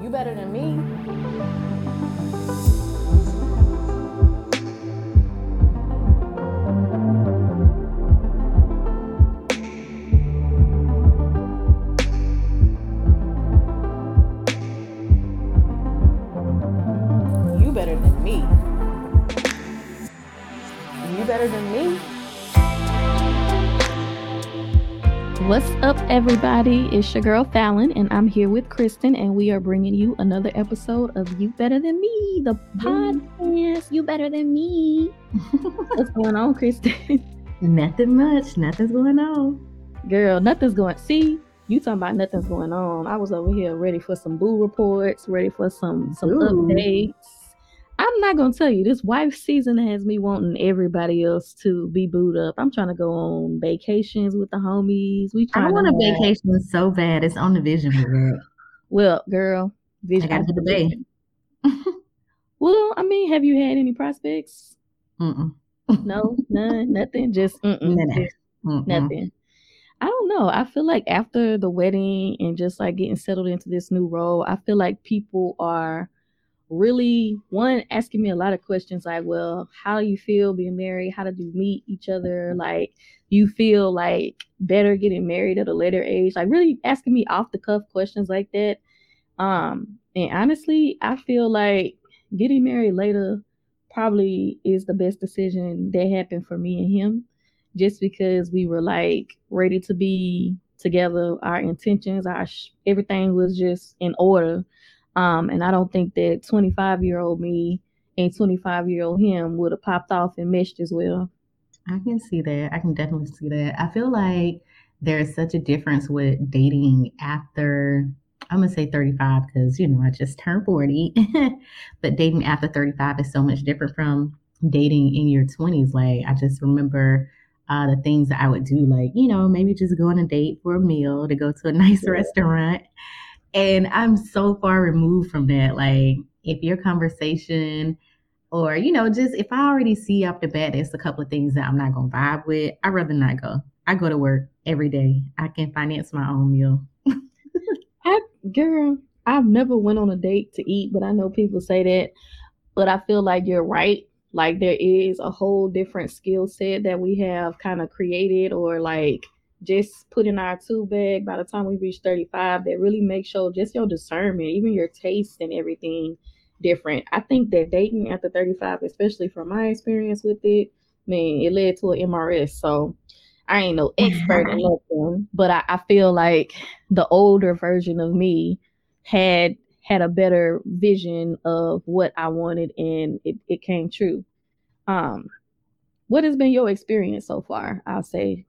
You better than me. Everybody? It's your girl Fallon, and I'm here with Kristin, and we are bringing you another episode of You Better Than Me, the podcast. You Better Than Me. What's going on, Kristin? Nothing much. Nothing's going on. Girl, nothing's going. See, you talking about nothing's going on. I was over here ready for some boo reports, ready for some some Ooh. updates. I'm not gonna tell you this wife season has me wanting everybody else to be booed up. I'm trying to go on vacations with the homies. We I want to a have- vacation so bad. It's on the vision board. Well, girl, vision. I gotta the bay. Well, I mean, have you had any prospects? Mm-mm. No, none, nothing. Just mm-mm, Nah, nah. just Mm-mm. nothing. I don't know. I feel like after the wedding and just like getting settled into this new role, I feel like people are really one asking me a lot of questions like, well, how do you feel being married? How did you meet each other? Like, you feel like better getting married at a later age? Like, really asking me off the cuff questions like that. Um, and honestly, I feel like getting married later probably is the best decision that happened for me and him just because we were like ready to be together our intentions our sh- everything was just in order um and i don't think that 25 year old me and 25 year old him would have popped off and meshed as well I can see that. I can definitely see that. I feel like there's such a difference with dating after, I'm going to say 35 because, you know, I just turned 40. but dating after 35 is so much different from dating in your 20s. Like, I just remember uh, the things that I would do, like, you know, maybe just go on a date for a meal to go to a nice Yeah. restaurant. And I'm so far removed from that. Like, if your conversation, or you know just if i already see off the bat there's a couple of things that i'm not gonna vibe with i'd rather not go i go to work every day i can finance my own meal I girl, I've never went on a date to eat, but I know people say that. But I feel like you're right. Like there is a whole different skill set that we have kind of created or like just put in our two bag by the time we reach 35 that really makes sure just your discernment, even your taste and everything different. I think that dating after 35, especially from my experience with it, man, it led to an MRS. So I ain't no expert in nothing, but I, I feel like the older version of me had had a better vision of what I wanted and it, it came true. Um what has been your experience so far? I'll say.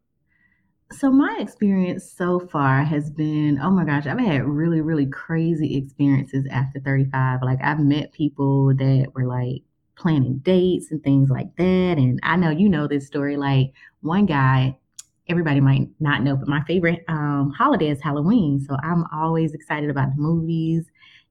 So my experience so far has been oh my gosh i've had really really crazy experiences after 35 like i've met people that were like planning dates and things like that and i know you know this story like one guy everybody might not know but my favorite um, holiday is halloween so i'm always excited about the movies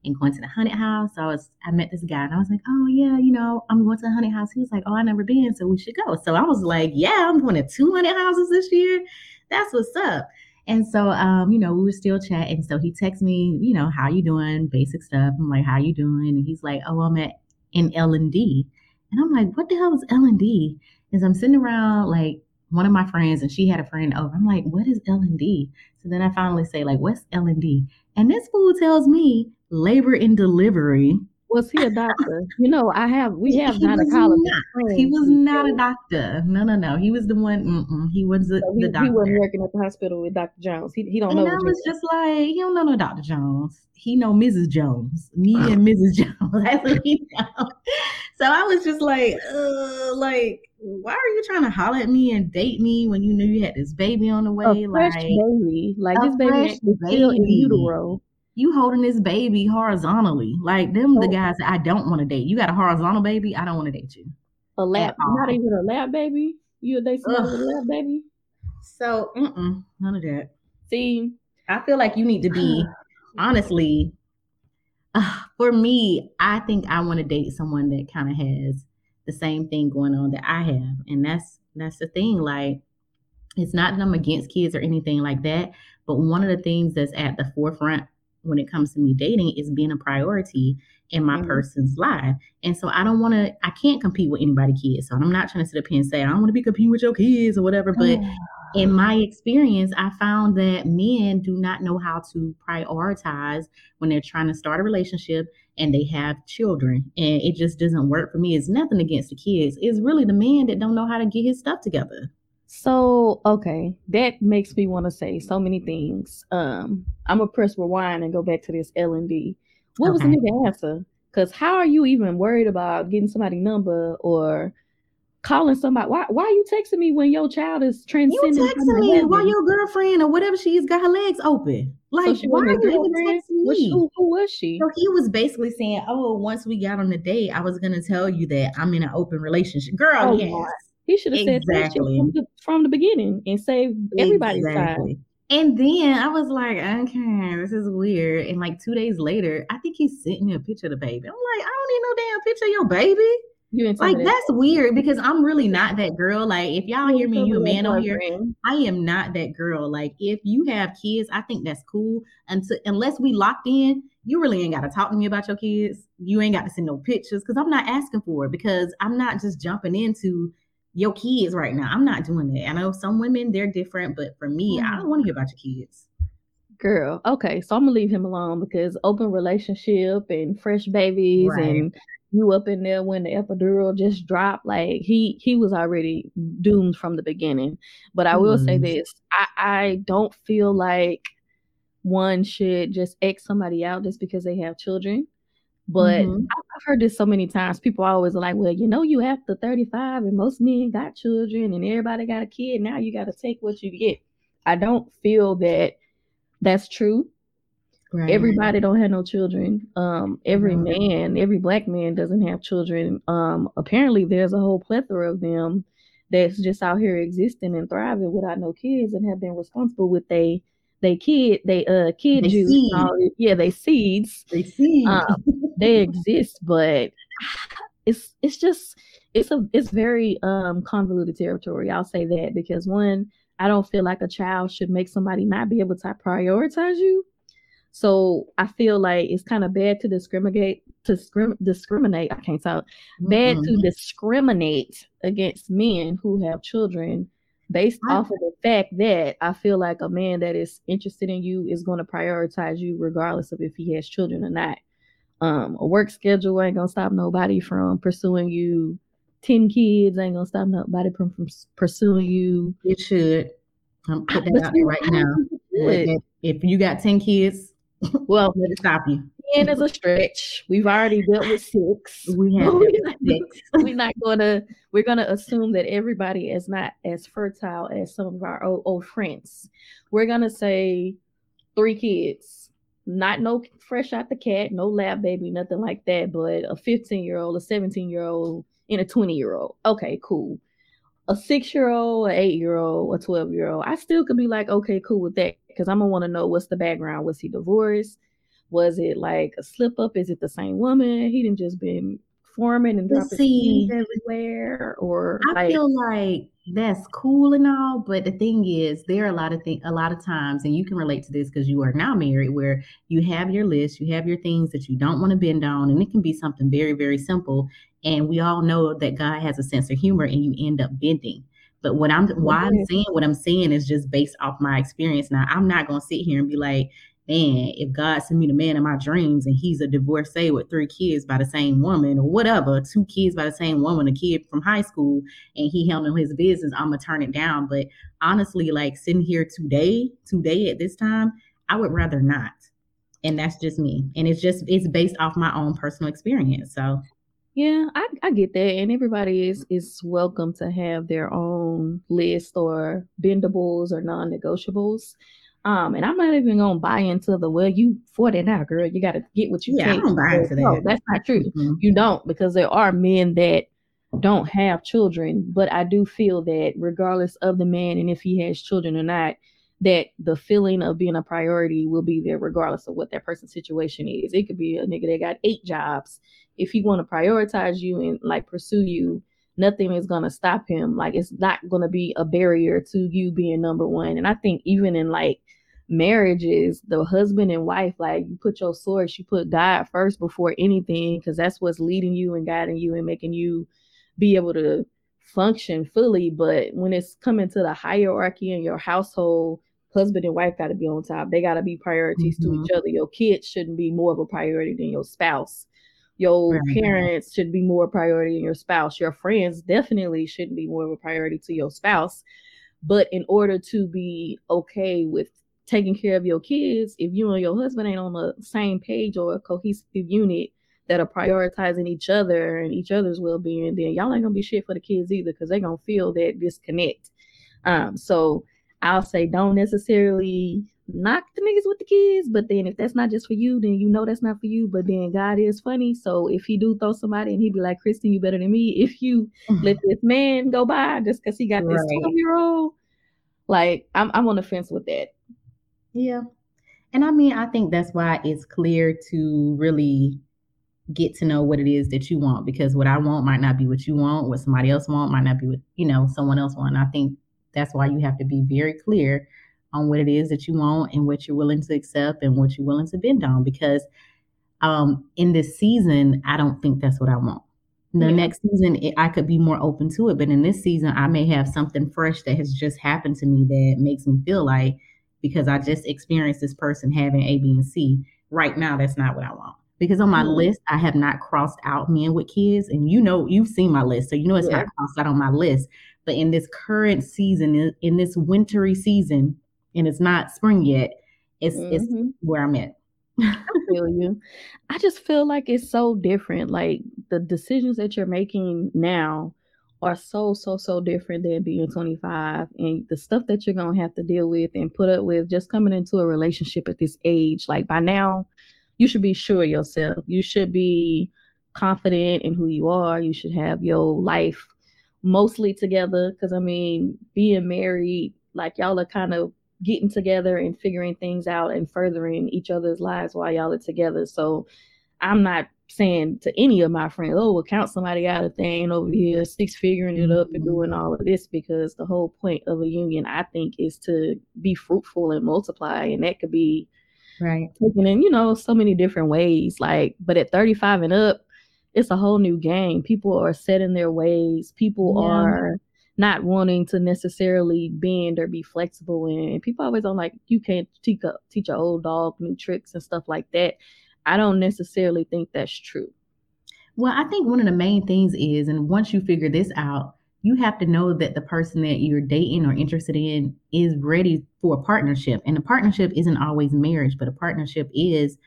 and going to the haunted house. So i was i met this guy and i was like oh yeah you know i'm going to the haunted house. He was like oh i never been so we should go. So i was like yeah i'm going to two haunted houses this year that's what's up. And so, um, you know, we were still chatting. So he texts me, you know, how you doing? Basic stuff. I'm like, how you doing? And he's like, oh, I'm at in L and D. And I'm like, what the hell is L and D? As I'm sitting around, like one of my friends, and she had a friend over. I'm like, what is L and D? So then I finally say, like, what's L and D? And this fool tells me labor and delivery. Was he a doctor? you know, I have we have He was gynecologist not. He was not a doctor. No, no, no. He was the one. Mm-mm. He was the, so he, the he wasn't working at the hospital with Dr. Jones. He he don't And know I was just like, he don't know no Dr. Jones. He know Mrs. Jones. Me and Mrs. Jones. That's what he know. So I was just like, uh, like, why are you trying to holler at me and date me when you knew you had this baby on the way? a fresh like, baby. Like this baby fresh is still in baby. utero. You holding this baby horizontally. Like them the Oh. guys that I don't want to date. You got a horizontal baby, I don't want to date you. A all. not even a lap baby. You a date somebody with a lab baby? So mm-mm, none of that. See, I feel like you need to be honestly. Uh, for me, I think I want to date someone that kind of has the same thing going on that I have, and that's that's the thing. Like, it's not that I'm against kids or anything like that, but one of the things that's at the forefront when it comes to me dating is being a priority in my Mhm. person's life. And so I don't want to, I can't compete with anybody kids. So I'm not trying to sit up here and say, I don't want to be competing with your kids or whatever. But in my experience, I found that men do not know how to prioritize when they're trying to start a relationship and they have children. And it just doesn't work for me. It's nothing against the kids. It's really the man that don't know how to get his stuff together. So okay, that makes me want to say so many things. Um, I'm gonna press rewind and go back to this L and D. What was the Okay. nigga answer? Because how are you even worried about getting somebody's number or calling somebody? Why why are you texting me when your child is transcending? from texting me while your girlfriend or whatever she's got her legs open. Like, so why are you even girlfriend? texting Was she- me? who, who was she? So he was basically saying, "Oh, once we got on the date, I was gonna tell you that I'm in an open relationship." Girl, Oh, yes, Lord. He should have said that from the, from the beginning and saved everybody's time. And then I was like, okay, this is weird. And like two days later, I think he sent me a picture of the baby. I'm like, I don't need no damn picture of your baby. You didn't tell me Like that. that's weird because I'm really not that girl. Like if y'all hear me you a man on here. I am not that girl. Like if you have kids, I think that's cool. Until unless we locked in, you really ain't got to talk to me about your kids. You ain't got to send no pictures because I'm not asking for it because I'm not just jumping into your kids right now. I'm not doing that. I know some women they're different, but for me, I mm-hmm. don't want to hear about your kids. Girl, okay, so I'm gonna leave him alone because open relationship and fresh babies Right. and you up in there when the epidural just dropped. Like he he was already doomed from the beginning. But I will say mm-hmm. this: I I don't feel like one should just X somebody out just because they have children. But Mhm. I- I've heard this so many times. People are always like, "Well, you know, you after 35, and most men got children, and everybody got a kid. Now you got to take what you get." I don't feel that that's true. Right. Everybody don't have no children. Um, every No. man, every black man doesn't have children. Um, apparently there's a whole plethora of them that's just out here existing and thriving without no kids and have been responsible with they they kid they uh kid They juice. seed. all. Yeah, they seeds. They see. Um, they exist, but it's it's just it's a it's very um convoluted territory. I'll say that because one, I don't feel like a child should make somebody not be able to prioritize you. So I feel like it's kind of bad to discriminate to scrim- discriminate. I can't talk. Bad Mm-mm. to discriminate against men who have children based I- off of the fact that I feel like a man that is interested in you is going to prioritize you regardless of if he has children or not. Um, a work schedule ain't gonna stop nobody from pursuing you. Ten kids ain't gonna stop nobody from, from pursuing you. It should. I'm putting that out there right now. think it Let should. that- If you got 10 kids, Well, let it stop you. ten is a stretch. We've already dealt with six. We have six. we're not gonna we're gonna assume that everybody is not as fertile as some of our old, old friends. We're gonna say three kids, not no fresh out the cat, no lab baby, nothing like that, but a 15 year old, a 17 year old, and a 20 year old. Okay, cool. A six year old, an eight year old, a 12 year old. I still could be like, okay, cool with that because I'm gonna want to know what's the background. Was he divorced? Was it like a slip up? Is it the same woman? He didn't just been forming and dropping seeds everywhere, or I like feel like that's cool and all, but the thing is, there are a lot of things, a lot of times, and you can relate to this because you are now married, where you have your list, you have your things that you don't want to bend on, and it can be something very, very simple. And we all know that God has a sense of humor, and you end up bending. But what I'm, why I'm saying what I'm saying is just based off my experience. Now, I'm not gonna sit here and be like, man, if God sent me the man of my dreams and he's a divorcee with three kids by the same woman or whatever, two kids by the same woman, a kid from high school, and he handling his business, I'm gonna turn it down. But honestly, like sitting here today, today at this time, I would rather not. And that's just me. And it's just it's based off my own personal experience. So Yeah, I, I get that, and everybody is is welcome to have their own list or bendables or non-negotiables. Um, and I'm not even gonna buy into the well, you 40 now, girl. You got to get what you Yeah, I take. don't buy into No, that's not true. mhm. You don't because there are men that don't have children, but I do feel that regardless of the man and if he has children or not, that the feeling of being a priority will be there regardless of what that person's situation is. It could be a nigga that got eight jobs. If he want to prioritize you and like pursue you, nothing is gonna stop him. Like it's not gonna be a barrier to you being number one. And I think even in like marriages, the husband and wife, like you put your source, you put God first before anything, because that's what's leading you and guiding you and making you be able to function fully. But when it's coming to the hierarchy in your household, husband and wife got to be on top. They got to be priorities mm-hmm. to each other. Your kids shouldn't be more of a priority than your spouse. Your right. parents should be more priority than your spouse. Your friends definitely shouldn't be more of a priority to your spouse. But in order to be okay with taking care of your kids, if you and your husband ain't on the same page or a cohesive unit that are prioritizing each other and each other's well being, then y'all ain't gonna be shit for the kids either because they're gonna feel that disconnect. Um, so I'll say don't necessarily knock the niggas with the kids, but then if that's not just for you, then you know that's not for you. But then God is funny. So if he do throw somebody and he be like, Kristin, you better than me. If you let this man go by just because he got right. this 12 year old, like I'm I'm on the fence with that. Yeah. And I mean, I think that's why it's clear to really get to know what it is that you want because what I want might not be what you want, what somebody else want might not be what, you know, someone else want. I think that's why you have to be very clear on what it is that you want and what you're willing to accept and what you're willing to bend on because um in this season, I don't think that's what I want. The yeah. next season, it, I could be more open to it, but in this season, I may have something fresh that has just happened to me that makes me feel like because I just experienced this person having A, B, and C. Right now, that's not what I want. Because on my mm-hmm. list, I have not crossed out men with kids. And you know, you've seen my list. So you know it's yeah. not crossed out on my list. But in this current season, in, in this wintry season, and it's not spring yet, it's mm-hmm. it's where I'm at. I feel you. I just feel like it's so different. Like the decisions that you're making now are so so so different than being 25 and the stuff that you're going to have to deal with and put up with just coming into a relationship at this age like by now you should be sure yourself you should be confident in who you are you should have your life mostly together because i mean being married like y'all are kind of getting together and figuring things out and furthering each other's lives while y'all are together so i'm not saying to any of my friends, oh, we'll count somebody out if they ain't over here six figuring it up and doing all of this because the whole point of a union, I think, is to be fruitful and multiply. And that could be right taken in, you know, so many different ways. Like, but at 35 and up, it's a whole new game. People are set in their ways. People yeah. are not wanting to necessarily bend or be flexible and people always on like you can't teach a teach an old dog new tricks and stuff like that I don't necessarily think that's true. Well, I think one of the main things is, and once you figure this out, you have to know that the person that you're dating or interested in is ready for a partnership. And a partnership isn't always marriage, but a partnership is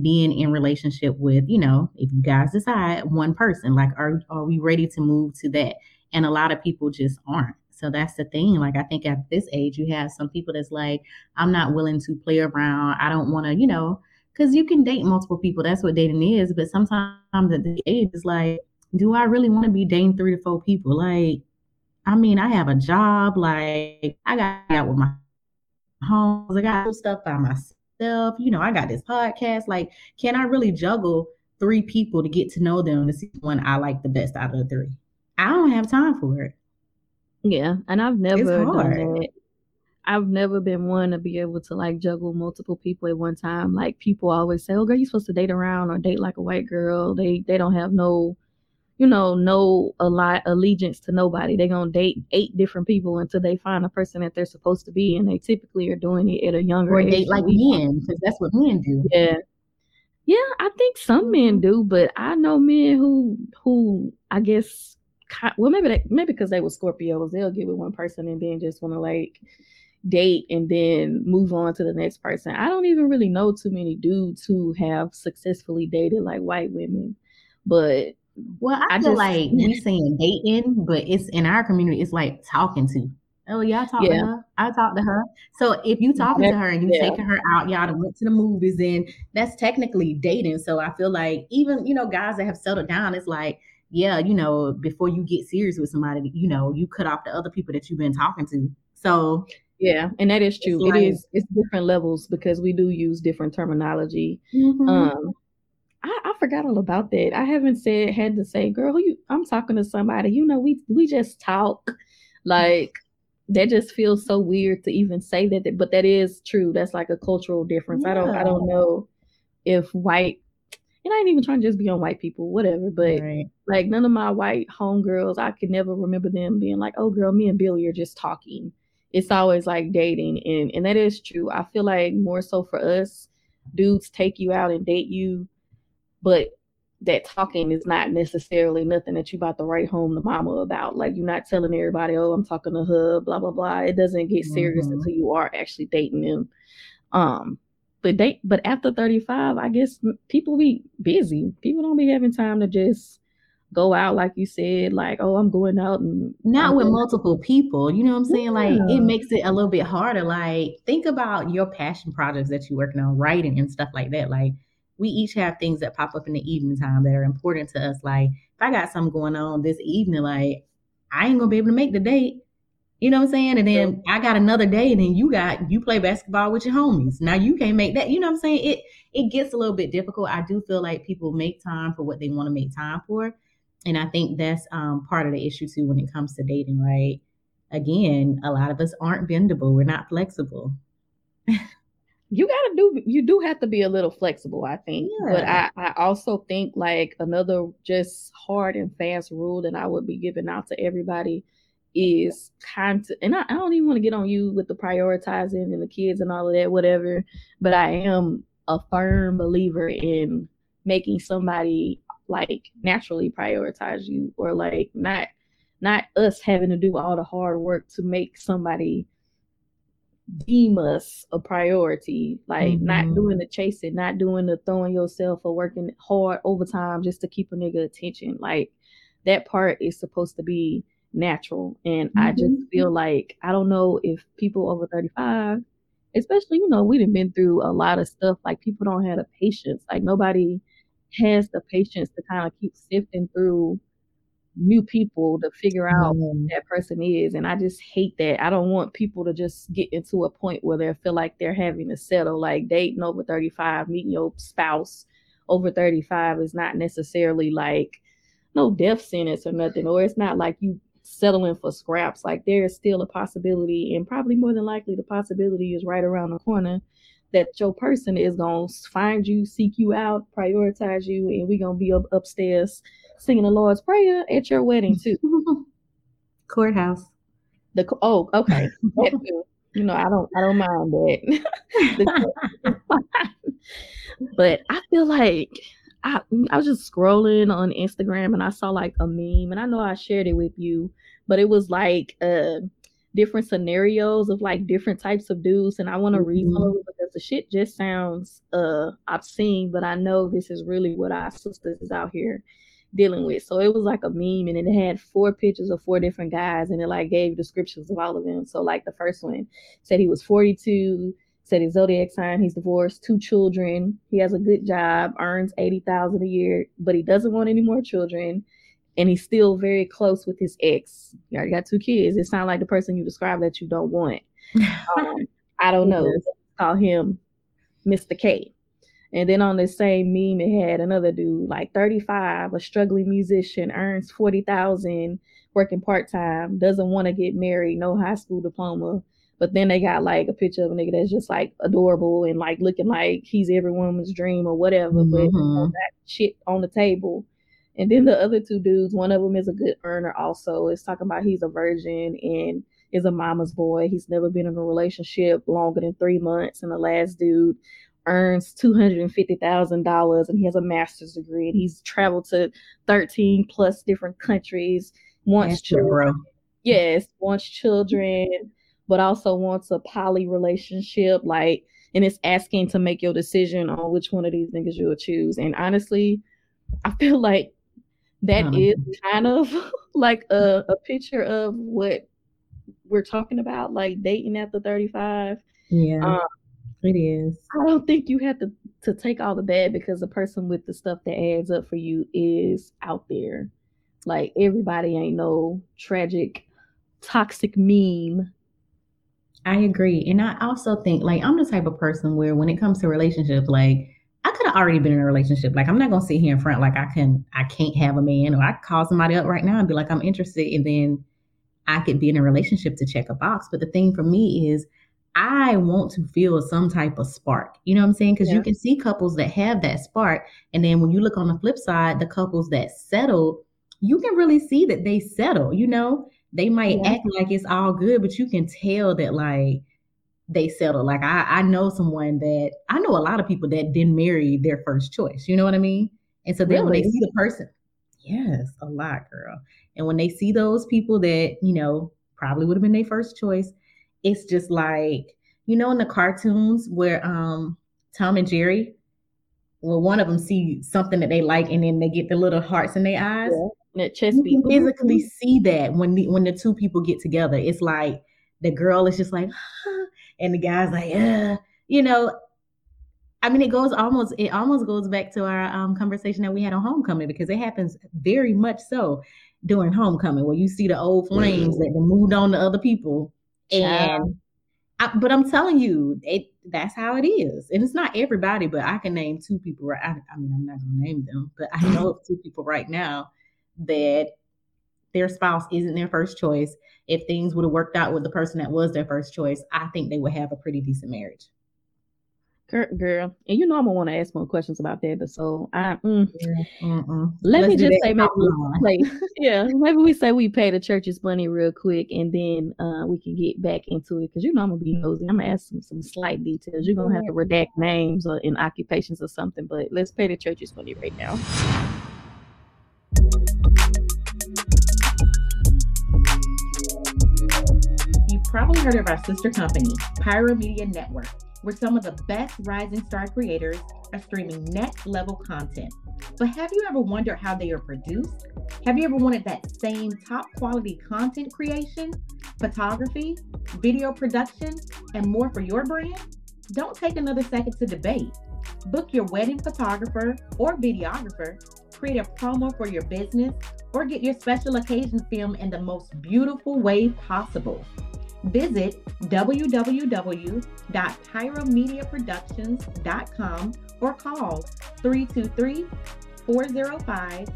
being in relationship with, you know, if you guys decide one person, like are are we ready to move to that? And a lot of people just aren't. So that's the thing. Like I think at this age you have some people that's like, I'm not willing to play around. I don't want to, you know, because you can date multiple people. That's what dating is. But sometimes at the age, it's like, do I really want to be dating three to four people? Like, I mean, I have a job. Like, I got out with my homes. I got stuff by myself. You know, I got this podcast. Like, can I really juggle three people to get to know them to see one I like the best out of the three? I don't have time for it. Yeah, and I've never done that. I've never been one to be able to like juggle multiple people at one time. Like people always say, "Oh, girl, you're supposed to date around or date like a white girl." They they don't have no, you know, no a lot allegiance to nobody. They're gonna date eight different people until they find a person that they're supposed to be, and they typically are doing it at a younger or age. date like men because that's what men do. Yeah, yeah. I think some men mm-hmm. do, but I know men who who I guess well maybe they, maybe because they were Scorpios, they'll get with one person and then just want to like date and then move on to the next person. I don't even really know too many dudes who have successfully dated like white women, but well, I, I feel just, like we saying dating, but it's in our community. It's like talking to. Oh yeah, I talked yeah. to her. I talked to her. So if you talking to her and you yeah. taking her out, y'all went to the movies, then that's technically dating. So I feel like even you know guys that have settled down, it's like yeah, you know, before you get serious with somebody, you know, you cut off the other people that you've been talking to. So yeah, and that is true. Like, it is it's different levels because we do use different terminology. Mm-hmm. Um I, I, forgot all about that. I haven't said had to say, girl, you I'm talking to somebody. You know, we we just talk. Like that just feels so weird to even say that, but that is true. That's like a cultural difference. Yeah. I don't, I don't know if white, and I ain't even trying to just be on white people, whatever. But right. like none of my white homegirls, I could never remember them being like, "Oh, girl, me and Billy are just talking." It's always like dating, and and that is true. I feel like more so for us, dudes take you out and date you, but that talking is not necessarily nothing that you about to write home to mama about. Like you're not telling everybody, oh, I'm talking to her, blah blah blah. It doesn't get serious mm-hmm. until you are actually dating them. Um, but date, but after 35, I guess people be busy. People don't be having time to just go out like you said, like, oh, I'm going out and not I'm with multiple people. You know what I'm saying? Yeah. Like it makes it a little bit harder. Like think about your passion projects that you're working on, writing and stuff like that. Like we each have things that pop up in the evening time that are important to us. Like if I got something going on this evening, like I ain't gonna be able to make the date. You know what I'm saying? And then I got another day, and then you got you play basketball with your homies. Now you can't make that. You know what I'm saying? It it gets a little bit difficult. I do feel like people make time for what they want to make time for, and I think that's um, part of the issue too when it comes to dating. Right? Again, a lot of us aren't bendable. We're not flexible. you gotta do you do have to be a little flexible i think yeah. but i i also think like another just hard and fast rule that i would be giving out to everybody is kind to and I, I don't even want to get on you with the prioritizing and the kids and all of that whatever but i am a firm believer in making somebody like naturally prioritize you or like not not us having to do all the hard work to make somebody deem us a priority. Like mm-hmm. not doing the chasing, not doing the throwing yourself or working hard overtime just to keep a nigga attention. Like that part is supposed to be natural. And mm-hmm. I just mm-hmm. feel like I don't know if people over 35, especially, you know, we've been through a lot of stuff. Like people don't have the patience. Like nobody has the patience to kind of keep sifting through new people to figure out mm. that person is. And I just hate that. I don't want people to just get into a point where they feel like they're having to settle, like dating over 35, meeting your spouse over 35 is not necessarily like no death sentence or nothing, or it's not like you settling for scraps. Like there is still a possibility, and probably more than likely, the possibility is right around the corner that your person is gonna find you, seek you out, prioritize you, and we're gonna be up upstairs singing the Lord's Prayer at your wedding too. Courthouse. The oh, okay. you know, I don't I don't mind that. but I feel like I I was just scrolling on Instagram and I saw like a meme and I know I shared it with you, but it was like uh different scenarios of like different types of dudes and I want to mm-hmm. read some of it because the shit just sounds uh obscene, but I know this is really what our sisters is out here dealing with. So it was like a meme and it had four pictures of four different guys and it like gave descriptions of all of them. So like the first one said he was 42, said his zodiac sign, he's divorced, two children, he has a good job, earns 80,000 a year, but he doesn't want any more children and he's still very close with his ex. He already got two kids. It sounds like the person you described that you don't want. Um, I don't know. Call him Mr. K. And then on the same meme, it had another dude, like 35, a struggling musician, earns 40,000, working part time, doesn't want to get married, no high school diploma. But then they got like a picture of a nigga that's just like adorable and like looking like he's every woman's dream or whatever, mm-hmm. but that shit on the table. And then the other two dudes, one of them is a good earner also. It's talking about he's a virgin and is a mama's boy. He's never been in a relationship longer than three months. And the last dude earns $250,000 and he has a master's degree and he's traveled to 13 plus different countries, wants children. Yes, wants children, but also wants a poly relationship. Like, and it's asking to make your decision on which one of these niggas you will choose. And honestly, I feel like that uh-huh. is kind of like a, a picture of what we're talking about, like dating after 35. Yeah. Um, it is. I don't think you have to to take all the bad because the person with the stuff that adds up for you is out there. Like everybody ain't no tragic, toxic meme. I agree. And I also think like I'm the type of person where when it comes to relationships, like I could have already been in a relationship. Like I'm not gonna sit here in front like I can I can't have a man or I call somebody up right now and be like I'm interested and then I could be in a relationship to check a box. But the thing for me is, I want to feel some type of spark. You know what I'm saying? Because Yeah. you can see couples that have that spark. And then when you look on the flip side, the couples that settle, you can really see that they settle. You know, they might Yeah. act like it's all good, but you can tell that like they settle. Like I, I know someone that I know a lot of people that didn't marry their first choice. You know what I mean? And so then when they see the person, yes, a lot, girl. And when they see those people that, you know, probably would have been their first choice, it's just like, you know, in the cartoons where um Tom and Jerry, well, one of them see something that they like and then they get the little hearts in their eyes. Yeah. That chest You beat. can physically see that when the when the two people get together. It's like the girl is just like, and the guy's like, yeah, you know. I mean, it goes almost it almost goes back to our um, conversation that we had on homecoming because it happens very much so during homecoming where you see the old flames that moved on to other people, and I, but I'm telling you, it that's how it is, and it's not everybody, but I can name two people. Right, I, I mean, I'm not gonna name them, but I know of two people right now that their spouse isn't their first choice. If things would have worked out with the person that was their first choice, I think they would have a pretty decent marriage. Girl, girl, and you know I'm gonna want to ask more questions about that, but so I mm, let Let's me just say maybe we yeah, maybe we say we pay the church's money real quick, and then uh, we can get back into it because you know I'm gonna be nosy. I'm gonna ask some some slight details. You're gonna have to redact names or in occupations or something, but let's pay the church's money right now. Probably heard of our sister company, Pyro Media Network, where some of the best rising star creators are streaming next level content. But have you ever wondered how they are produced? Have you ever wanted that same top quality content creation, photography, video production, and more for your brand? Don't take another second to debate. Book your wedding photographer or videographer, create a promo for your business, or get your special occasion film in the most beautiful way possible. Visit www.pyromediaproductions.com or call 323 405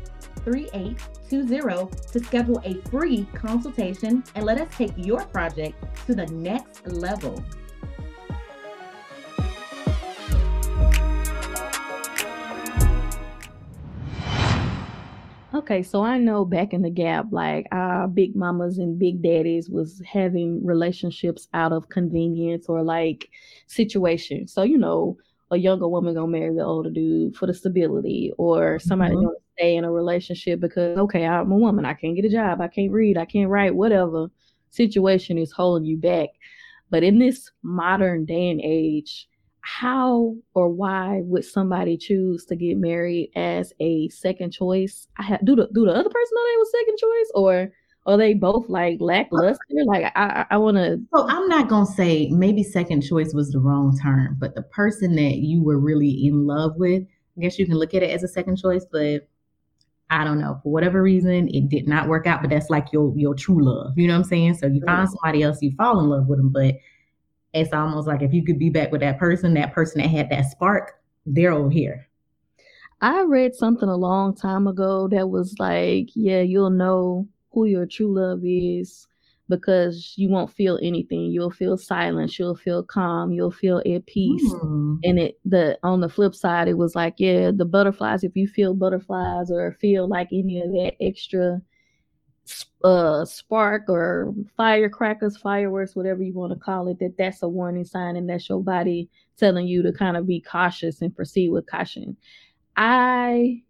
3820 to schedule a free consultation and let us take your project to the next level. Okay, so I know back in the gap, like our big mamas and big daddies was having relationships out of convenience or like situation. So, you know, a younger woman gonna marry the older dude for the stability, or somebody Mhm. gonna stay in a relationship because okay, I'm a woman, I can't get a job, I can't read, I can't write, whatever situation is holding you back. But in this modern day and age, how or why would somebody choose to get married as a second choice? I have, do the do the other person know they was second choice, or are they both like lackluster? Like I I, I want to. So I'm not gonna say maybe second choice was the wrong term, but the person that you were really in love with, I guess you can look at it as a second choice, but I don't know. For whatever reason, it did not work out, but that's like your your true love. You know what I'm saying? So you find somebody else, you fall in love with them, but it's almost like if you could be back with that person, that person that had that spark, they're over here. I read something a long time ago that was like, yeah, you'll know who your true love is because you won't feel anything. You'll feel silence. You'll feel calm. You'll feel at peace. Hmm. and it the on the flip side it was like yeah the butterflies if you feel butterflies or feel like any of that extra uh spark or firecrackers fireworks whatever you want to call it that that's a warning sign and that's your body telling you to kind of be cautious and proceed with caution i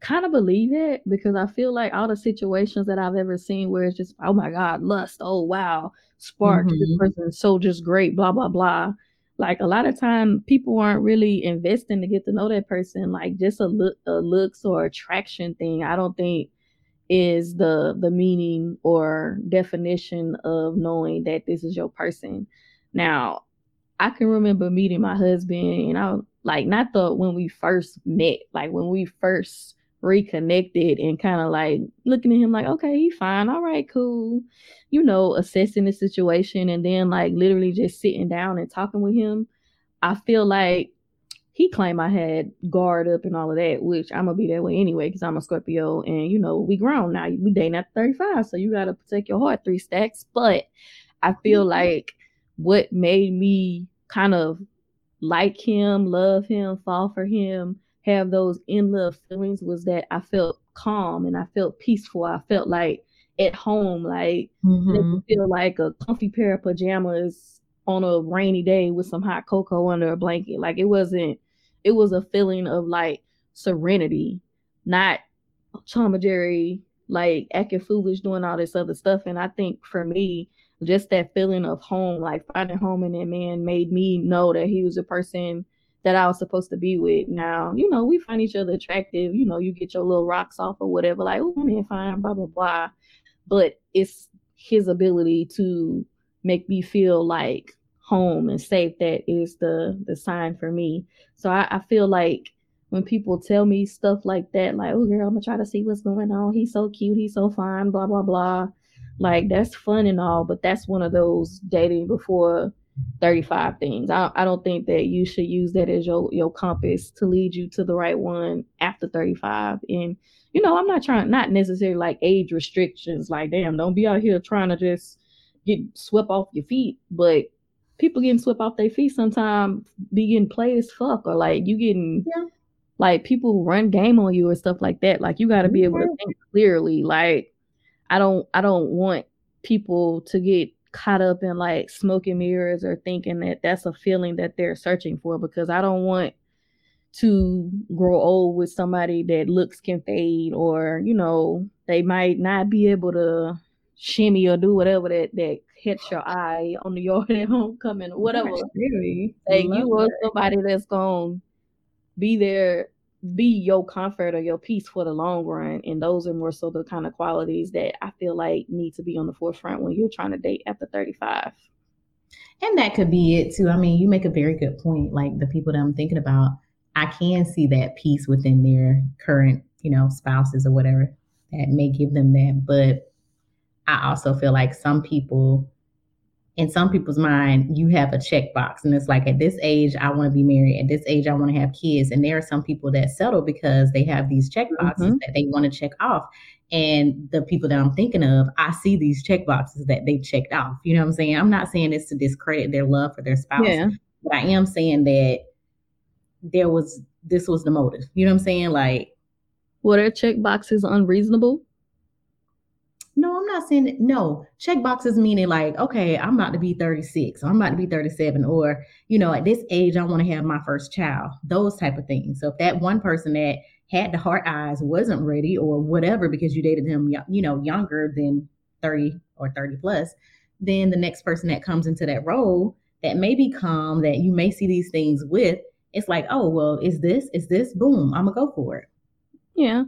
kind of believe it because i feel like all the situations that i've ever seen where it's just oh my god lust oh wow spark this Mhm. person is so just great blah blah blah like a lot of time people aren't really investing to get to know that person like just a look a looks or attraction thing i don't think is the the meaning or definition of knowing that this is your person. Now i can remember meeting my husband and i like not the when we first met like when we first reconnected and kind of like looking at him like okay he fine all right cool you know assessing the situation and then like literally just sitting down and talking with him i feel like he claimed I had guard up and all of that, which I'm gonna be that way anyway because I'm a Scorpio and you know we grown now. We dating at 35, so you gotta protect your heart three stacks. But I feel mm-hmm. like what made me kind of like him, love him, fall for him, have those in love feelings was that I felt calm and I felt peaceful. I felt like at home, like mm-hmm. feel like a comfy pair of pajamas on a rainy day with some hot cocoa under a blanket. Like it wasn't it was a feeling of like serenity, not oh, Tom and Jerry like acting foolish, doing all this other stuff. And I think for me, just that feeling of home, like finding home in that man made me know that he was a person that I was supposed to be with. Now, you know, we find each other attractive. You know, you get your little rocks off or whatever, like, oh man, fine, blah, blah, blah. But it's his ability to make me feel like home and safe that is the the sign for me. So I, I feel like when people tell me stuff like that, like, oh girl, I'm gonna try to see what's going on. He's so cute, he's so fine, blah blah blah. Like that's fun and all, but that's one of those dating before 35 things. I, I don't think that you should use that as your your compass to lead you to the right one after 35. And you know, I'm not trying not necessarily like age restrictions, like damn, don't be out here trying to just get swept off your feet, but people getting swept off their feet sometimes be getting played as fuck or like you getting yeah. like people run game on you or stuff like that. Like you gotta be able to think clearly. Like I don't I don't want people to get caught up in like smoking mirrors or thinking that that's a feeling that they're searching for because I don't want to grow old with somebody that looks can fade or you know they might not be able to shimmy or do whatever that that hits your eye on the yard at homecoming or whatever. Really, like you want somebody that's gonna be there, be your comfort or your peace for the long run, and those are more so the kind of qualities that I feel like need to be on the forefront when you're trying to date after 35. And that could be it too. I mean, you make a very good point. Like the people that I'm thinking about, I can see that peace within their current, you know, spouses or whatever that may give them that. But I also feel like some people, in some people's mind, you have a checkbox, and it's like at this age, I want to be married. At this age, I want to have kids. And there are some people that settle because they have these check boxes mm-hmm. that they want to check off. And the people that I'm thinking of, I see these check boxes that they checked off. You know what I'm saying? I'm not saying this to discredit their love for their spouse, yeah. but I am saying that there was this was the motive. You know what I'm saying? Like, were their check boxes unreasonable? No, I'm not saying that. No, check boxes meaning like, okay, I'm about to be 36, or I'm about to be 37, or you know, at this age, I want to have my first child. Those type of things. So if that one person that had the heart eyes wasn't ready, or whatever, because you dated them, you know, younger than 30 or 30 plus, then the next person that comes into that role that may be calm, that you may see these things with, it's like, oh well, is this, is this, boom, I'm gonna go for it. Yeah.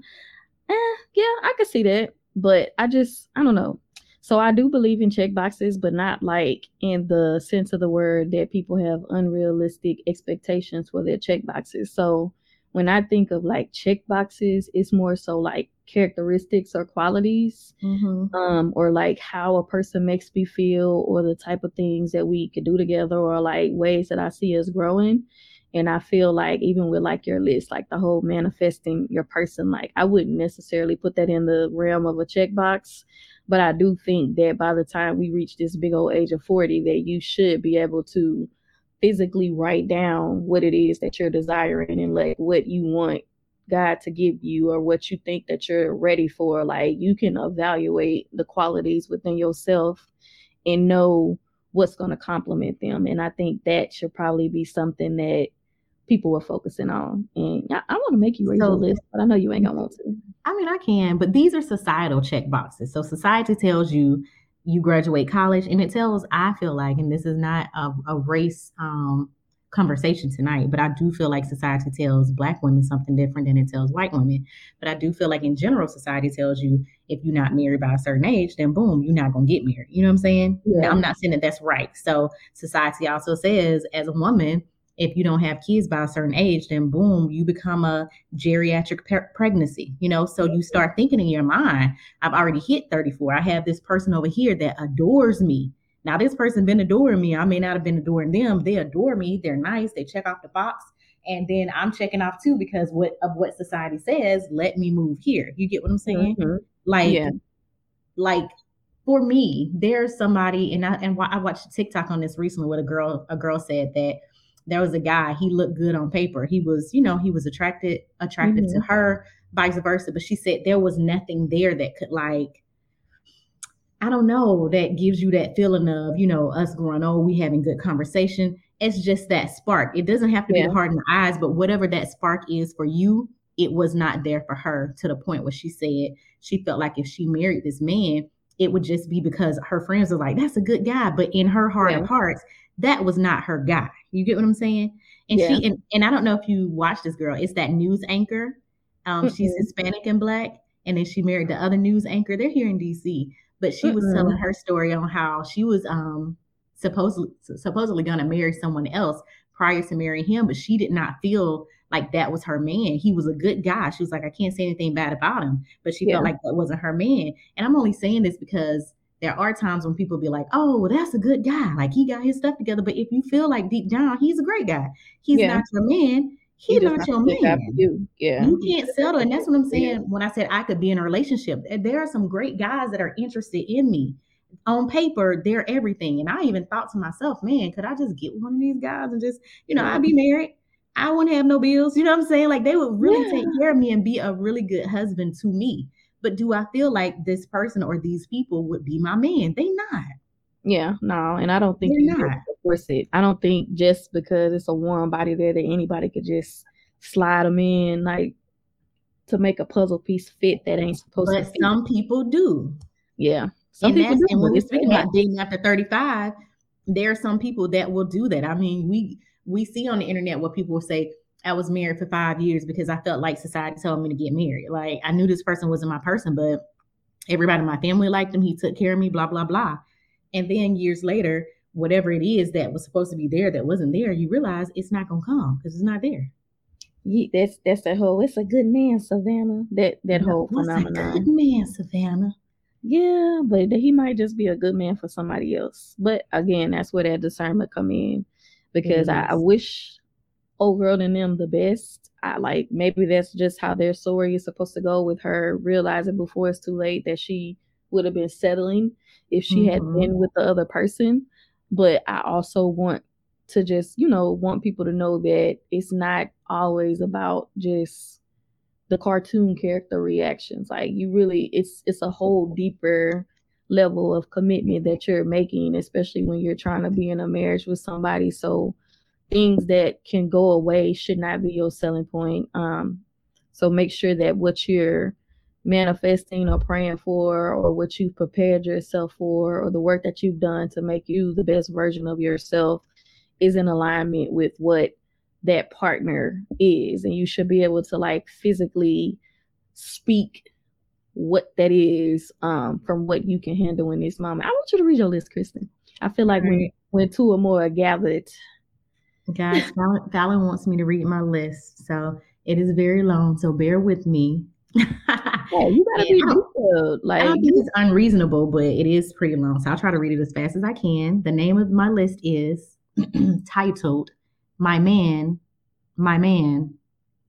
Eh, yeah, I could see that. But I just, I don't know. So I do believe in check boxes, but not like in the sense of the word that people have unrealistic expectations for their check boxes. So when I think of like check boxes, it's more so like characteristics or qualities, mm-hmm. um, or like how a person makes me feel, or the type of things that we could do together, or like ways that I see us growing. And I feel like even with like your list, like the whole manifesting your person, like I wouldn't necessarily put that in the realm of a checkbox. But I do think that by the time we reach this big old age of 40, that you should be able to physically write down what it is that you're desiring and like what you want God to give you or what you think that you're ready for. Like you can evaluate the qualities within yourself and know what's going to complement them. And I think that should probably be something that people were focusing on. And I, I want to make you raise so, your list, but I know you ain't gonna want to. I mean, I can, but these are societal check boxes. So society tells you you graduate college, and it tells I feel like, and this is not a, a race um, conversation tonight, but I do feel like society tells black women something different than it tells white women. But I do feel like in general, society tells you if you're not married by a certain age, then boom, you're not gonna get married. You know what I'm saying? Yeah. Now, I'm not saying that that's right. So society also says, as a woman, if you don't have kids by a certain age, then boom, you become a geriatric pe- pregnancy, you know? So you start thinking in your mind, I've already hit 34. I have this person over here that adores me. Now, this person been adoring me. I may not have been adoring them. They adore me. They're nice. They check off the box. and then I'm checking off too because what of what society says, let me move here. You get what I'm saying? Mhm. Like, Yeah. like for me, there's somebody, and I and I watched TikTok on this recently. What a girl, a girl said that there was a guy. He looked good on paper. He was, you know, he was attracted attractive to mm-hmm. her, vice versa. But she said there was nothing there that could like. I don't know, that gives you that feeling of, you know, us going, oh, we having good conversation. It's just that spark. It doesn't have to be Yeah. the heart in the eyes, but whatever that spark is for you, it was not there for her to the point where she said she felt like if she married this man, it would just be because her friends are like, that's a good guy. But in her heart Yeah. of hearts, that was not her guy. You get what I'm saying? And Yeah. she and, and I don't know if you watch this girl, it's that news anchor. Um, she's. Hispanic and black, and then she married the other news anchor. They're here in DC. But she was telling her story on how she was um supposedly supposedly gonna marry someone else prior to marrying him, but she did not feel like that was her man. He was a good guy. She was like, I can't say anything bad about him, but she Yeah. felt like that wasn't her man. And I'm only saying this because there are times when people be like, "Oh, well, that's a good guy. Like he got his stuff together." But if you feel like deep down he's a great guy, he's Yeah. not your man. He's just not your the good guy man. you. Yeah. You can't settle, and that's what I'm Yeah. saying when I said I could be in a relationship. There are some great guys that are interested in me. On paper, they're everything, and I even thought to myself, "Man, could I just get one of these guys and just, you know, I'd be married. I wouldn't have no bills. You know what I'm saying? Like they would really Yeah. take care of me and be a really good husband to me. But do I feel like this person or these people would be my man? They not. Yeah, no, and I don't think They're you not. force it. I don't think just because it's a warm body there that anybody could just slide them in like to make a puzzle piece fit that ain't supposed to But fit. some people do. yeah, some and people do. and when we're speaking about dating after 35 there are some people that will do that i mean we we see on the internet what people will say i was married for five years because i felt like society told me to get married like i knew this person wasn't my person but everybody in my family liked him he took care of me blah blah blah and then years later whatever it is that was supposed to be there that wasn't there you realize it's not going to come because it's not there Ye- that's that's that whole it's a good man, Savannah. That that whole What's a phenomenon. good man savannah Yeah, but he might just be a good man for somebody else. But again, that's where that discernment come in. Because I, I wish old girl and them the best. I like maybe that's just how their story is supposed to go with her realizing before it's too late that she would have been settling if she had Mhm. been with the other person. But I also want to just, you know, want people to know that it's not always about just the cartoon character reactions. Like you really it's it's a whole deeper level of commitment that you're making, especially when you're trying to be in a marriage with somebody. So things that can go away should not be your selling point. Um so make sure that what you're manifesting or praying for or what you've prepared yourself for or the work that you've done to make you the best version of yourself is in alignment with what that partner is and you should be able to like physically speak what that is um from what you can handle in this moment. I want you to read your list, Kristin. I feel like when when two or more are gathered, Guys, Fallon, Fallon wants me to read my list, so it is very long. So bear with me. yeah, you gotta be I detailed. I Like don't think it's unreasonable, but it is pretty long. So I'll try to read it as fast as I can. The name of my list is titled "My Man, My Man,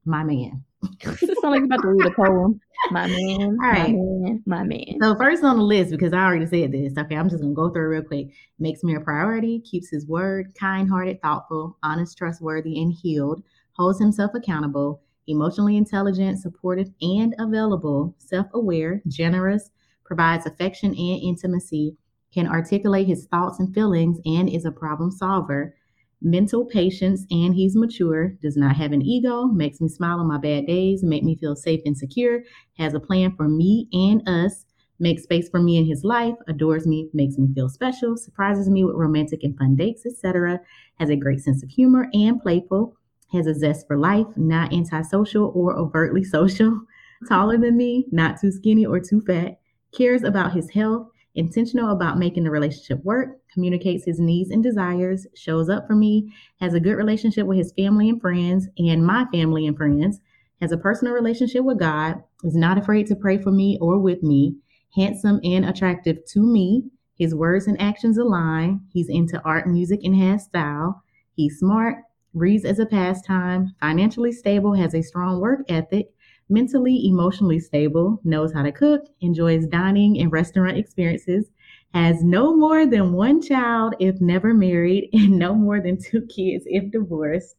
My Man." it sounds like you're about to read a poem. My man, my man, my man. So first on the list, because I already said this. Okay, I'm just gonna go through it real quick. Makes me a priority, keeps his word, kind-hearted, thoughtful, honest, trustworthy, and healed. Holds himself accountable, emotionally intelligent, supportive, and available. Self-aware, generous, provides affection and intimacy. Can articulate his thoughts and feelings, and is a problem solver. Mental patience, and he's mature. Does not have an ego. Makes me smile on my bad days. Make me feel safe and secure has a plan for me and us, makes space for me in his life, adores me, makes me feel special, surprises me with romantic and fun dates, etc. Has a great sense of humor and playful, has a zest for life, not antisocial or overtly social, taller than me, not too skinny or too fat, cares about his health, intentional about making the relationship work, communicates his needs and desires, shows up for me, has a good relationship with his family and friends and my family and friends, has a personal relationship with God, is not afraid to pray for me or with me, handsome and attractive to me. His words and actions align. He's into art, music, and has style. He's smart, reads as a pastime, financially stable, has a strong work ethic, mentally, emotionally stable, knows how to cook, enjoys dining and restaurant experiences, has no more than one child if never married, and no more than two kids if divorced,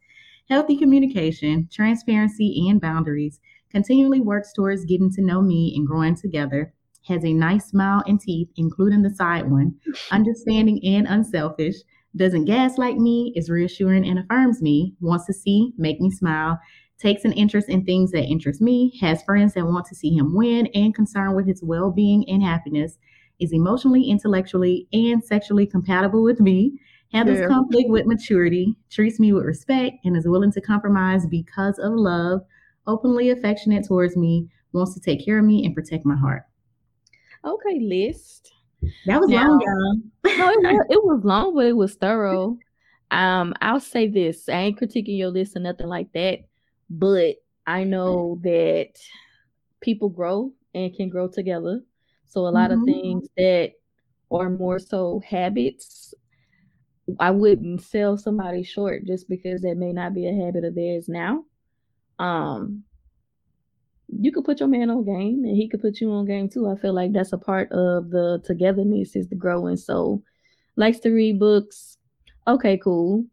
healthy communication, transparency, and boundaries, continually works towards getting to know me and growing together, has a nice smile and teeth, including the side one, understanding and unselfish, doesn't gaslight me, is reassuring and affirms me, wants to see, make me smile, takes an interest in things that interest me, has friends that want to see him win, and concerned with his well being and happiness, is emotionally, intellectually, and sexually compatible with me, handles Yeah. conflict with maturity, treats me with respect, and is willing to compromise because of love, openly affectionate towards me, wants to take care of me and protect my heart. Okay, list. That was Now- long, y'all. No, it was, it was long, but it was thorough. Um, I'll say this: I ain't critiquing your list or nothing like that, but I know that people grow and can grow together. So a lot Mhm. of things that are more so habits, I wouldn't sell somebody short just because that may not be a habit of theirs now. Um, you could put your man on game and he could put you on game too. I feel like that's a part of the togetherness is the growing. So likes to read books. Okay, cool.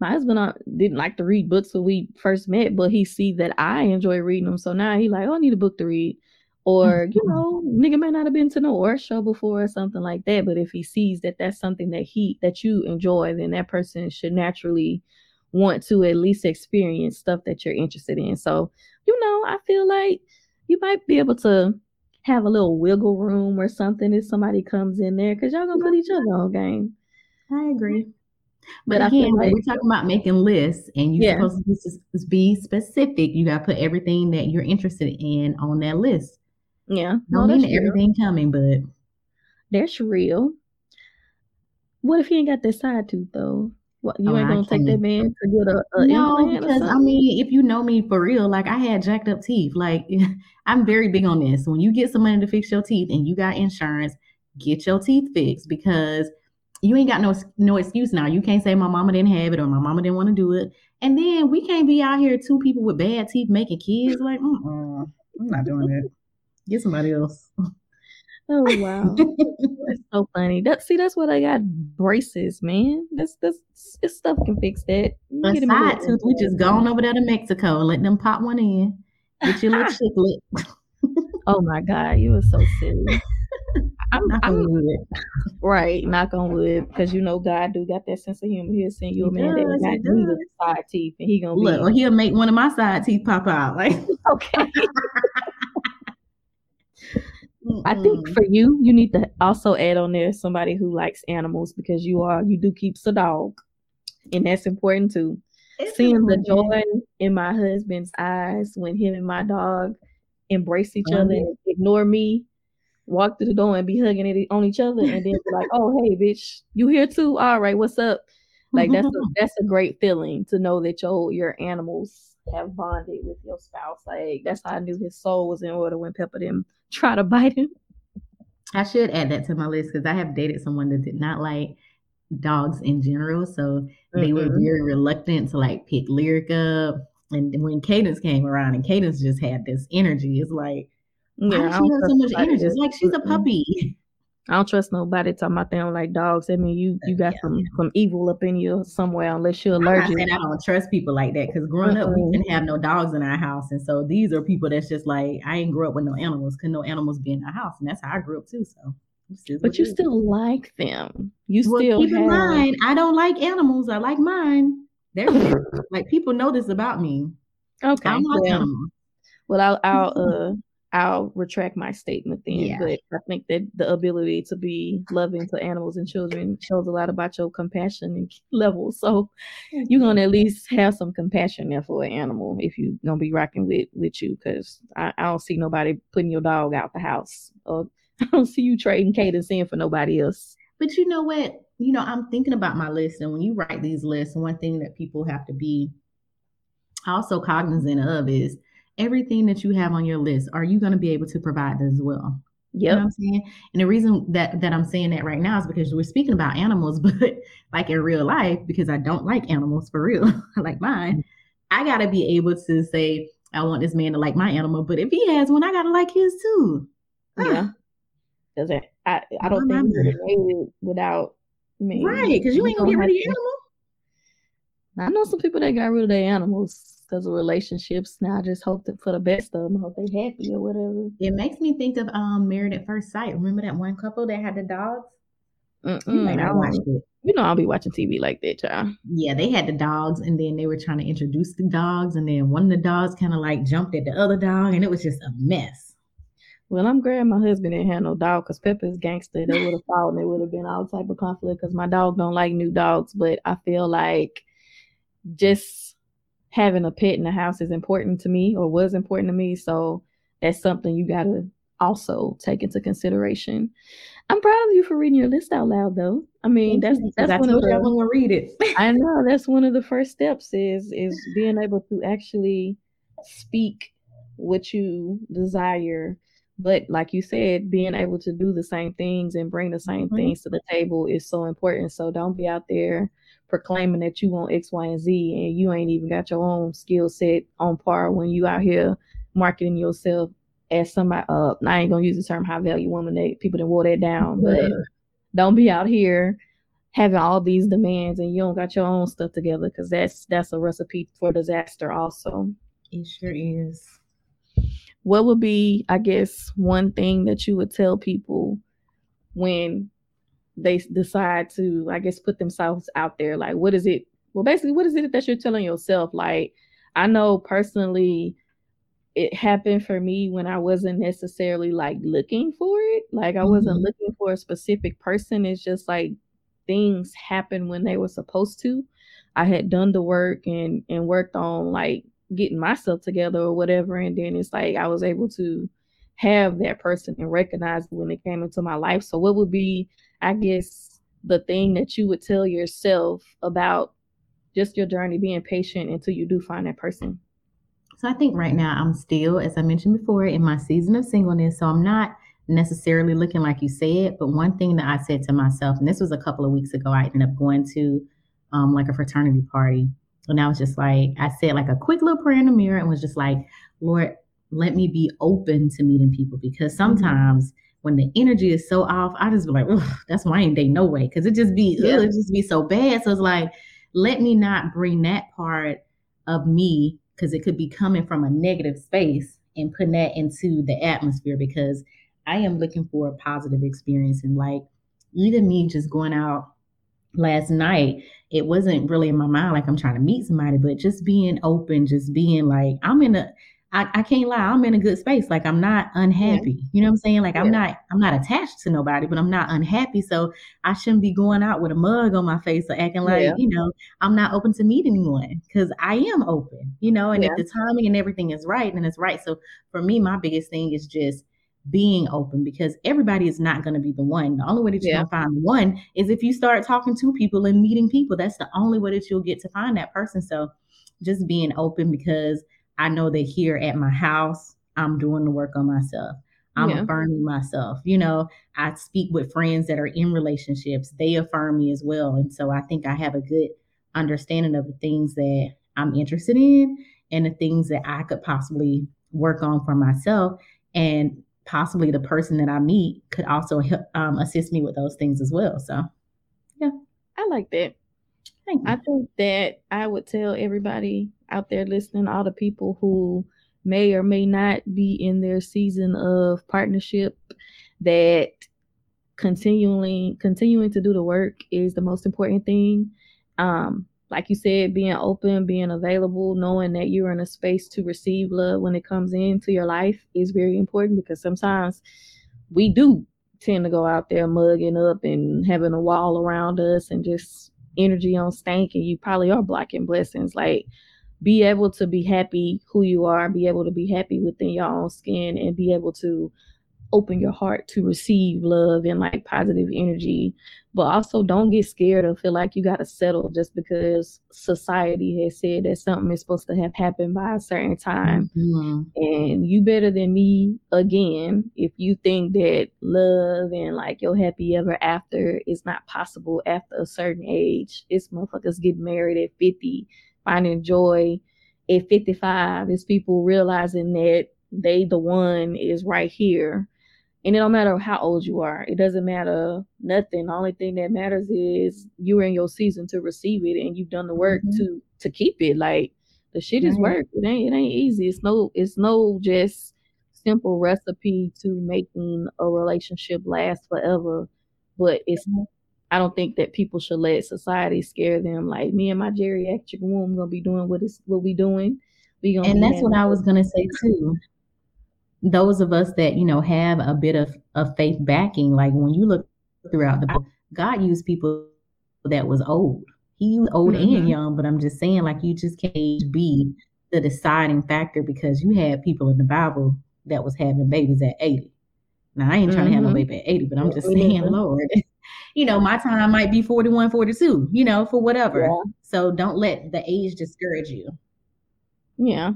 My husband uh, didn't like to read books when we first met, but he see that I enjoy reading them. So now he like, oh, I need a book to read. Or, you know, nigga may not have been to no horror show before or something like that. But if he sees that that's something that he that you enjoy, then that person should naturally want to at least experience stuff that you're interested in. So, you know, I feel like you might be able to have a little wiggle room or something if somebody comes in there because y'all gonna put each other on game. I agree. But But I feel again, like- we're talking about making lists and you're Yeah. supposed to be, be specific, you got to put everything that you're interested in on that list. Yeah, Don't mean everything coming, but That's real. What if he ain't got that side tooth though? What you Oh, ain't gonna take that man to get a, a no, because I mean, if you know me for real, like I had jacked up teeth. Like I'm very big on this. When you get some money to fix your teeth and you got insurance, get your teeth fixed because you ain't got no no excuse now. You can't say my mama didn't have it or my mama didn't want to do it. And then we can't be out here two people with bad teeth making kids. Like, mm-mm, I'm not doing that. Get somebody else. Oh wow, that's so funny. That see, that's what I got braces, man. That's that's this stuff can fix that. A get him a side tooth, we just gone over there to Mexico and let them pop one in. Get your little chiclet. Oh my god, you were so silly. I'm, Knock on I'm wood. right, knock on wood, because you know God do got that sense of humor. He'll send you a man that does, got he neither does. side teeth, and he gonna Look, or be he'll make one of my side teeth pop out. Like okay. I think for you, you need to also add on there somebody who likes animals because you are you do keeps a dog, and that's important too. It's Seeing the joy in my husband's eyes when him and my dog embrace each Oh, other and ignore me, walk through the door and be hugging it on each other, and then be like, "Oh hey, bitch, you here too? All right, what's up?" Like that's a, that's a great feeling to know that your your animals have bonded with your spouse. Like that's how I knew his soul was in order when Pepper didn't try to bite him. I should add that to my list because I have dated someone that did not like dogs in general. So they were mm-hmm. very reluctant to like pick Lyric up. And when Cadence came around and Cadence just had this energy, it's like, why Yeah, does I she don't have so trust much nobody energy? It's like she's a puppy. I don't trust nobody talking about they don't like dogs. I mean, you you got Yeah, some some evil up in you somewhere unless you're I'm allergic. saying I don't trust people like that because growing up we didn't have no dogs in our house, and so these are people that's just like I ain't grew up with no animals, cause no animals be in our house, and that's how I grew up too. So, But you is. still like them. You well, still keep in mind I don't like animals. I like mine. They're like people know this about me. Okay. I don't like Well, animals. well, I'll I'll uh I'll retract my statement then. Yeah. But I think that the ability to be loving to animals and children shows a lot about your compassion and level. So you're gonna at least have some compassion there for an animal if you're gonna be rocking with with you, because I, I don't see nobody putting your dog out the house. Or I don't see you trading cadence in for nobody else. But you know what? You know, I'm thinking about my list, and when you write these lists, one thing that people have to be also cognizant of is everything that you have on your list. Are you going to be able to provide that as well? You know what I'm saying? And the reason that that I'm saying that right now is because we're speaking about animals, but like in real life, because I don't like animals for real, like mine, mm-hmm. I gotta be able to say, I want this man to like my animal, but if he has one, I gotta like his too. Yeah. Does it I I don't think made without me. Right, because you ain't gonna get rid of your animal. I know some people that got rid of their animals because of relationships. Now I just hope that for the best of them, hope they're happy or whatever. It makes me think of um Married at First Sight. Remember that one couple that had the dogs? You might not watch it. You know I'll be watching TV like that, child. Yeah, they had the dogs, and then they were trying to introduce the dogs, and then one of the dogs kind of like jumped at the other dog, and it was just a mess. Well, I'm glad my husband didn't have no dog because Pepper's gangster. They would have fought and there would have been all type of conflict because my dog don't like new dogs. But I feel like just having a pet in the house is important to me or was important to me. So that's something you got to also take into consideration. I'm proud of you for reading your list out loud, though. I mean, that's that's I one of the. I'm gonna read it. I know that's one of the first steps is is being able to actually speak what you desire. But like you said, being able to do the same things and bring the same mm-hmm. things to the table is so important. So don't be out there proclaiming that you want X, Y, and Z, and you ain't even got your own skill set on par when you out here marketing yourself as somebody. Uh, I ain't gonna use the term high value woman. That people that wore that down, but yeah. don't be out here having all these demands and you don't got your own stuff together because that's that's a recipe for disaster. Also, it sure is. What would be, I guess, one thing that you would tell people when they decide to, I guess, put themselves out there. Like, what is it? Well, basically, what is it that you're telling yourself? Like, I know personally, it happened for me when I wasn't necessarily like looking for it. Like, I wasn't mm-hmm. looking for a specific person. It's just like things happen when they were supposed to. I had done the work and and worked on like getting myself together or whatever, and then it's like I was able to have that person and recognize when it came into my life. So, what would be I guess, the thing that you would tell yourself about just your journey, being patient until you do find that person? So I think right now I'm still, as I mentioned before, in my season of singleness. So I'm not necessarily looking like you said, but one thing that I said to myself, and this was a couple of weeks ago, I ended up going to um, like a fraternity party. And I was just like, I said like a quick little prayer in the mirror and was just like, Lord, let me be open to meeting people because mm-hmm. sometimes mm-hmm when the energy is so off, I just be like, that's why I ain't day no way. Cause it just be, yeah. it just be so bad. So it's like, let me not bring that part of me, because it could be coming from a negative space and putting that into the atmosphere because I am looking for a positive experience. And like even me just going out last night, it wasn't really in my mind like I'm trying to meet somebody, but just being open, just being like, I'm in a I, I can't lie, I'm in a good space. Like I'm not unhappy. Yeah. You know what I'm saying? Like yeah. I'm not I'm not attached to nobody, but I'm not unhappy. So I shouldn't be going out with a mug on my face or acting like, yeah. you know, I'm not open to meet anyone because I am open, you know, and if the timing and everything is right, then it's right. So for me, my biggest thing is just being open because everybody is not going to be the one. The only way that you're going to find one is if you start talking to people and meeting people. That's the only way that you'll get to find that person. So just being open because I know that here at my house, I'm doing the work on myself. I'm yeah. affirming myself. You know, I speak with friends that are in relationships, they affirm me as well. And so I think I have a good understanding of the things that I'm interested in and the things that I could possibly work on for myself. And possibly the person that I meet could also help um, assist me with those things as well. So, yeah. I like that. I think that I would tell everybody out there listening, all the people who may or may not be in their season of partnership, that continuing continuing to do the work is the most important thing. Um, like you said, being open, being available, knowing that you're in a space to receive love when it comes into your life is very important because sometimes we do tend to go out there mugging up and having a wall around us and just energy on stank and you probably are blocking blessings. Like be able to be happy who you are, be able to be happy within your own skin and be able to open your heart to receive love and like positive energy. But also don't get scared or feel like you got to settle just because society has said that something is supposed to have happened by a certain time. Mm-hmm. and you better than me again if you think that love and like your happy ever after is not possible after a certain age. It's motherfuckers get married at 50 finding joy at 55 is people realizing that they the one is right here. And it don't matter how old you are. It doesn't matter nothing. The only thing that matters is you're in your season to receive it and you've done the work Mhm. to to keep it. Like the shit is work. It ain't it ain't easy. It's no it's no just simple recipe to making a relationship last forever. But it's I don't think that people should let society scare them. Like me and my geriatric womb gonna be doing what is what we doing. We gonna and that's what I was gonna say too. Those of us that you know have a bit of, of faith backing, like when you look throughout the book, God used people that was old. He used old Mhm. and young, but I'm just saying, like you just can't be the deciding factor because you had people in the Bible that was having babies at 80. Now I ain't trying to have no Mhm. baby at 80, but I'm just saying. Lord, you know, my time might be 41, 42, you know, for whatever. Yeah. So don't let the age discourage you. Yeah.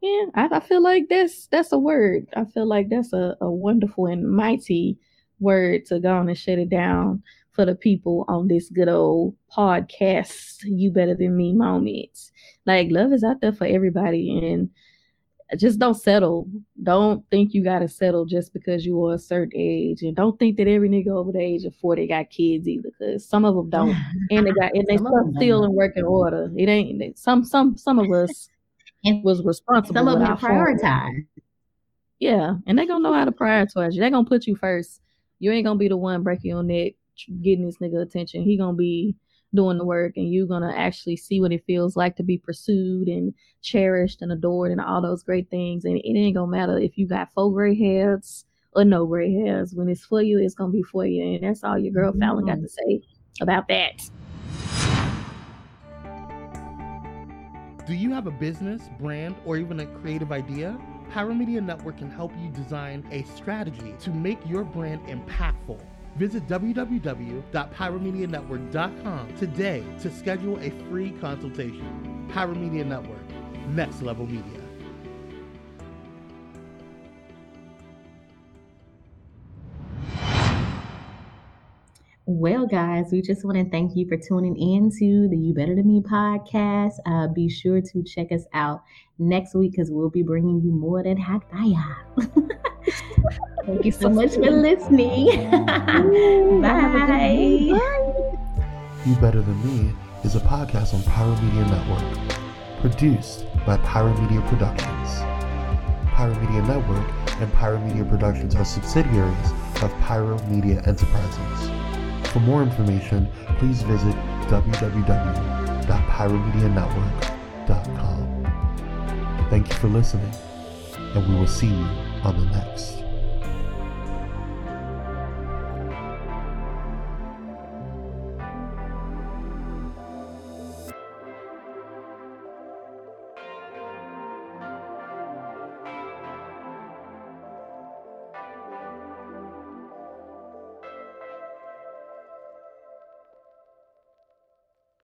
Yeah. I, I feel like that's that's a word. I feel like that's a, a wonderful and mighty word to go on and shut it down for the people on this good old podcast, You Better Than Me moments. Like love is out there for everybody and just don't settle. Don't think you gotta settle just because you are a certain age, and don't think that every nigga over the age of forty got kids either. Because some of them don't, and they got and they Some of stuff them still in working order. It ain't some some some of us was responsible. some of them prioritize. Yeah, and they gonna know how to prioritize you. They gonna put you first. You ain't gonna be the one breaking your neck, getting this nigga attention. He gonna be doing the work, and you're gonna actually see what it feels like to be pursued and cherished and adored and all those great things. And it ain't gonna matter if you got four gray hairs or no gray hairs. When it's for you, it's gonna be for you, and that's all your girl Fallon got mm-hmm. to say about that. Do you have a business, brand, or even a creative idea? Pyromedia Network can help you design a strategy to make your brand impactful. Visit www.pyromedianetwork.com today to schedule a free consultation. Pyromedia Network, next level media. Well, guys, we just want to thank you for tuning in to the You Better Than Me podcast. Uh, be sure to check us out next week because we'll be bringing you more than Hakdaya. thank you so much for listening. Bye. You Better Than Me is a podcast on Pyromedia Network, produced by Pyromedia Productions. Pyromedia Network and Pyromedia Productions are subsidiaries of Pyromedia Enterprises. For more information, please visit www.pyromedianetwork.com. Thank you for listening, and we will see you on the next.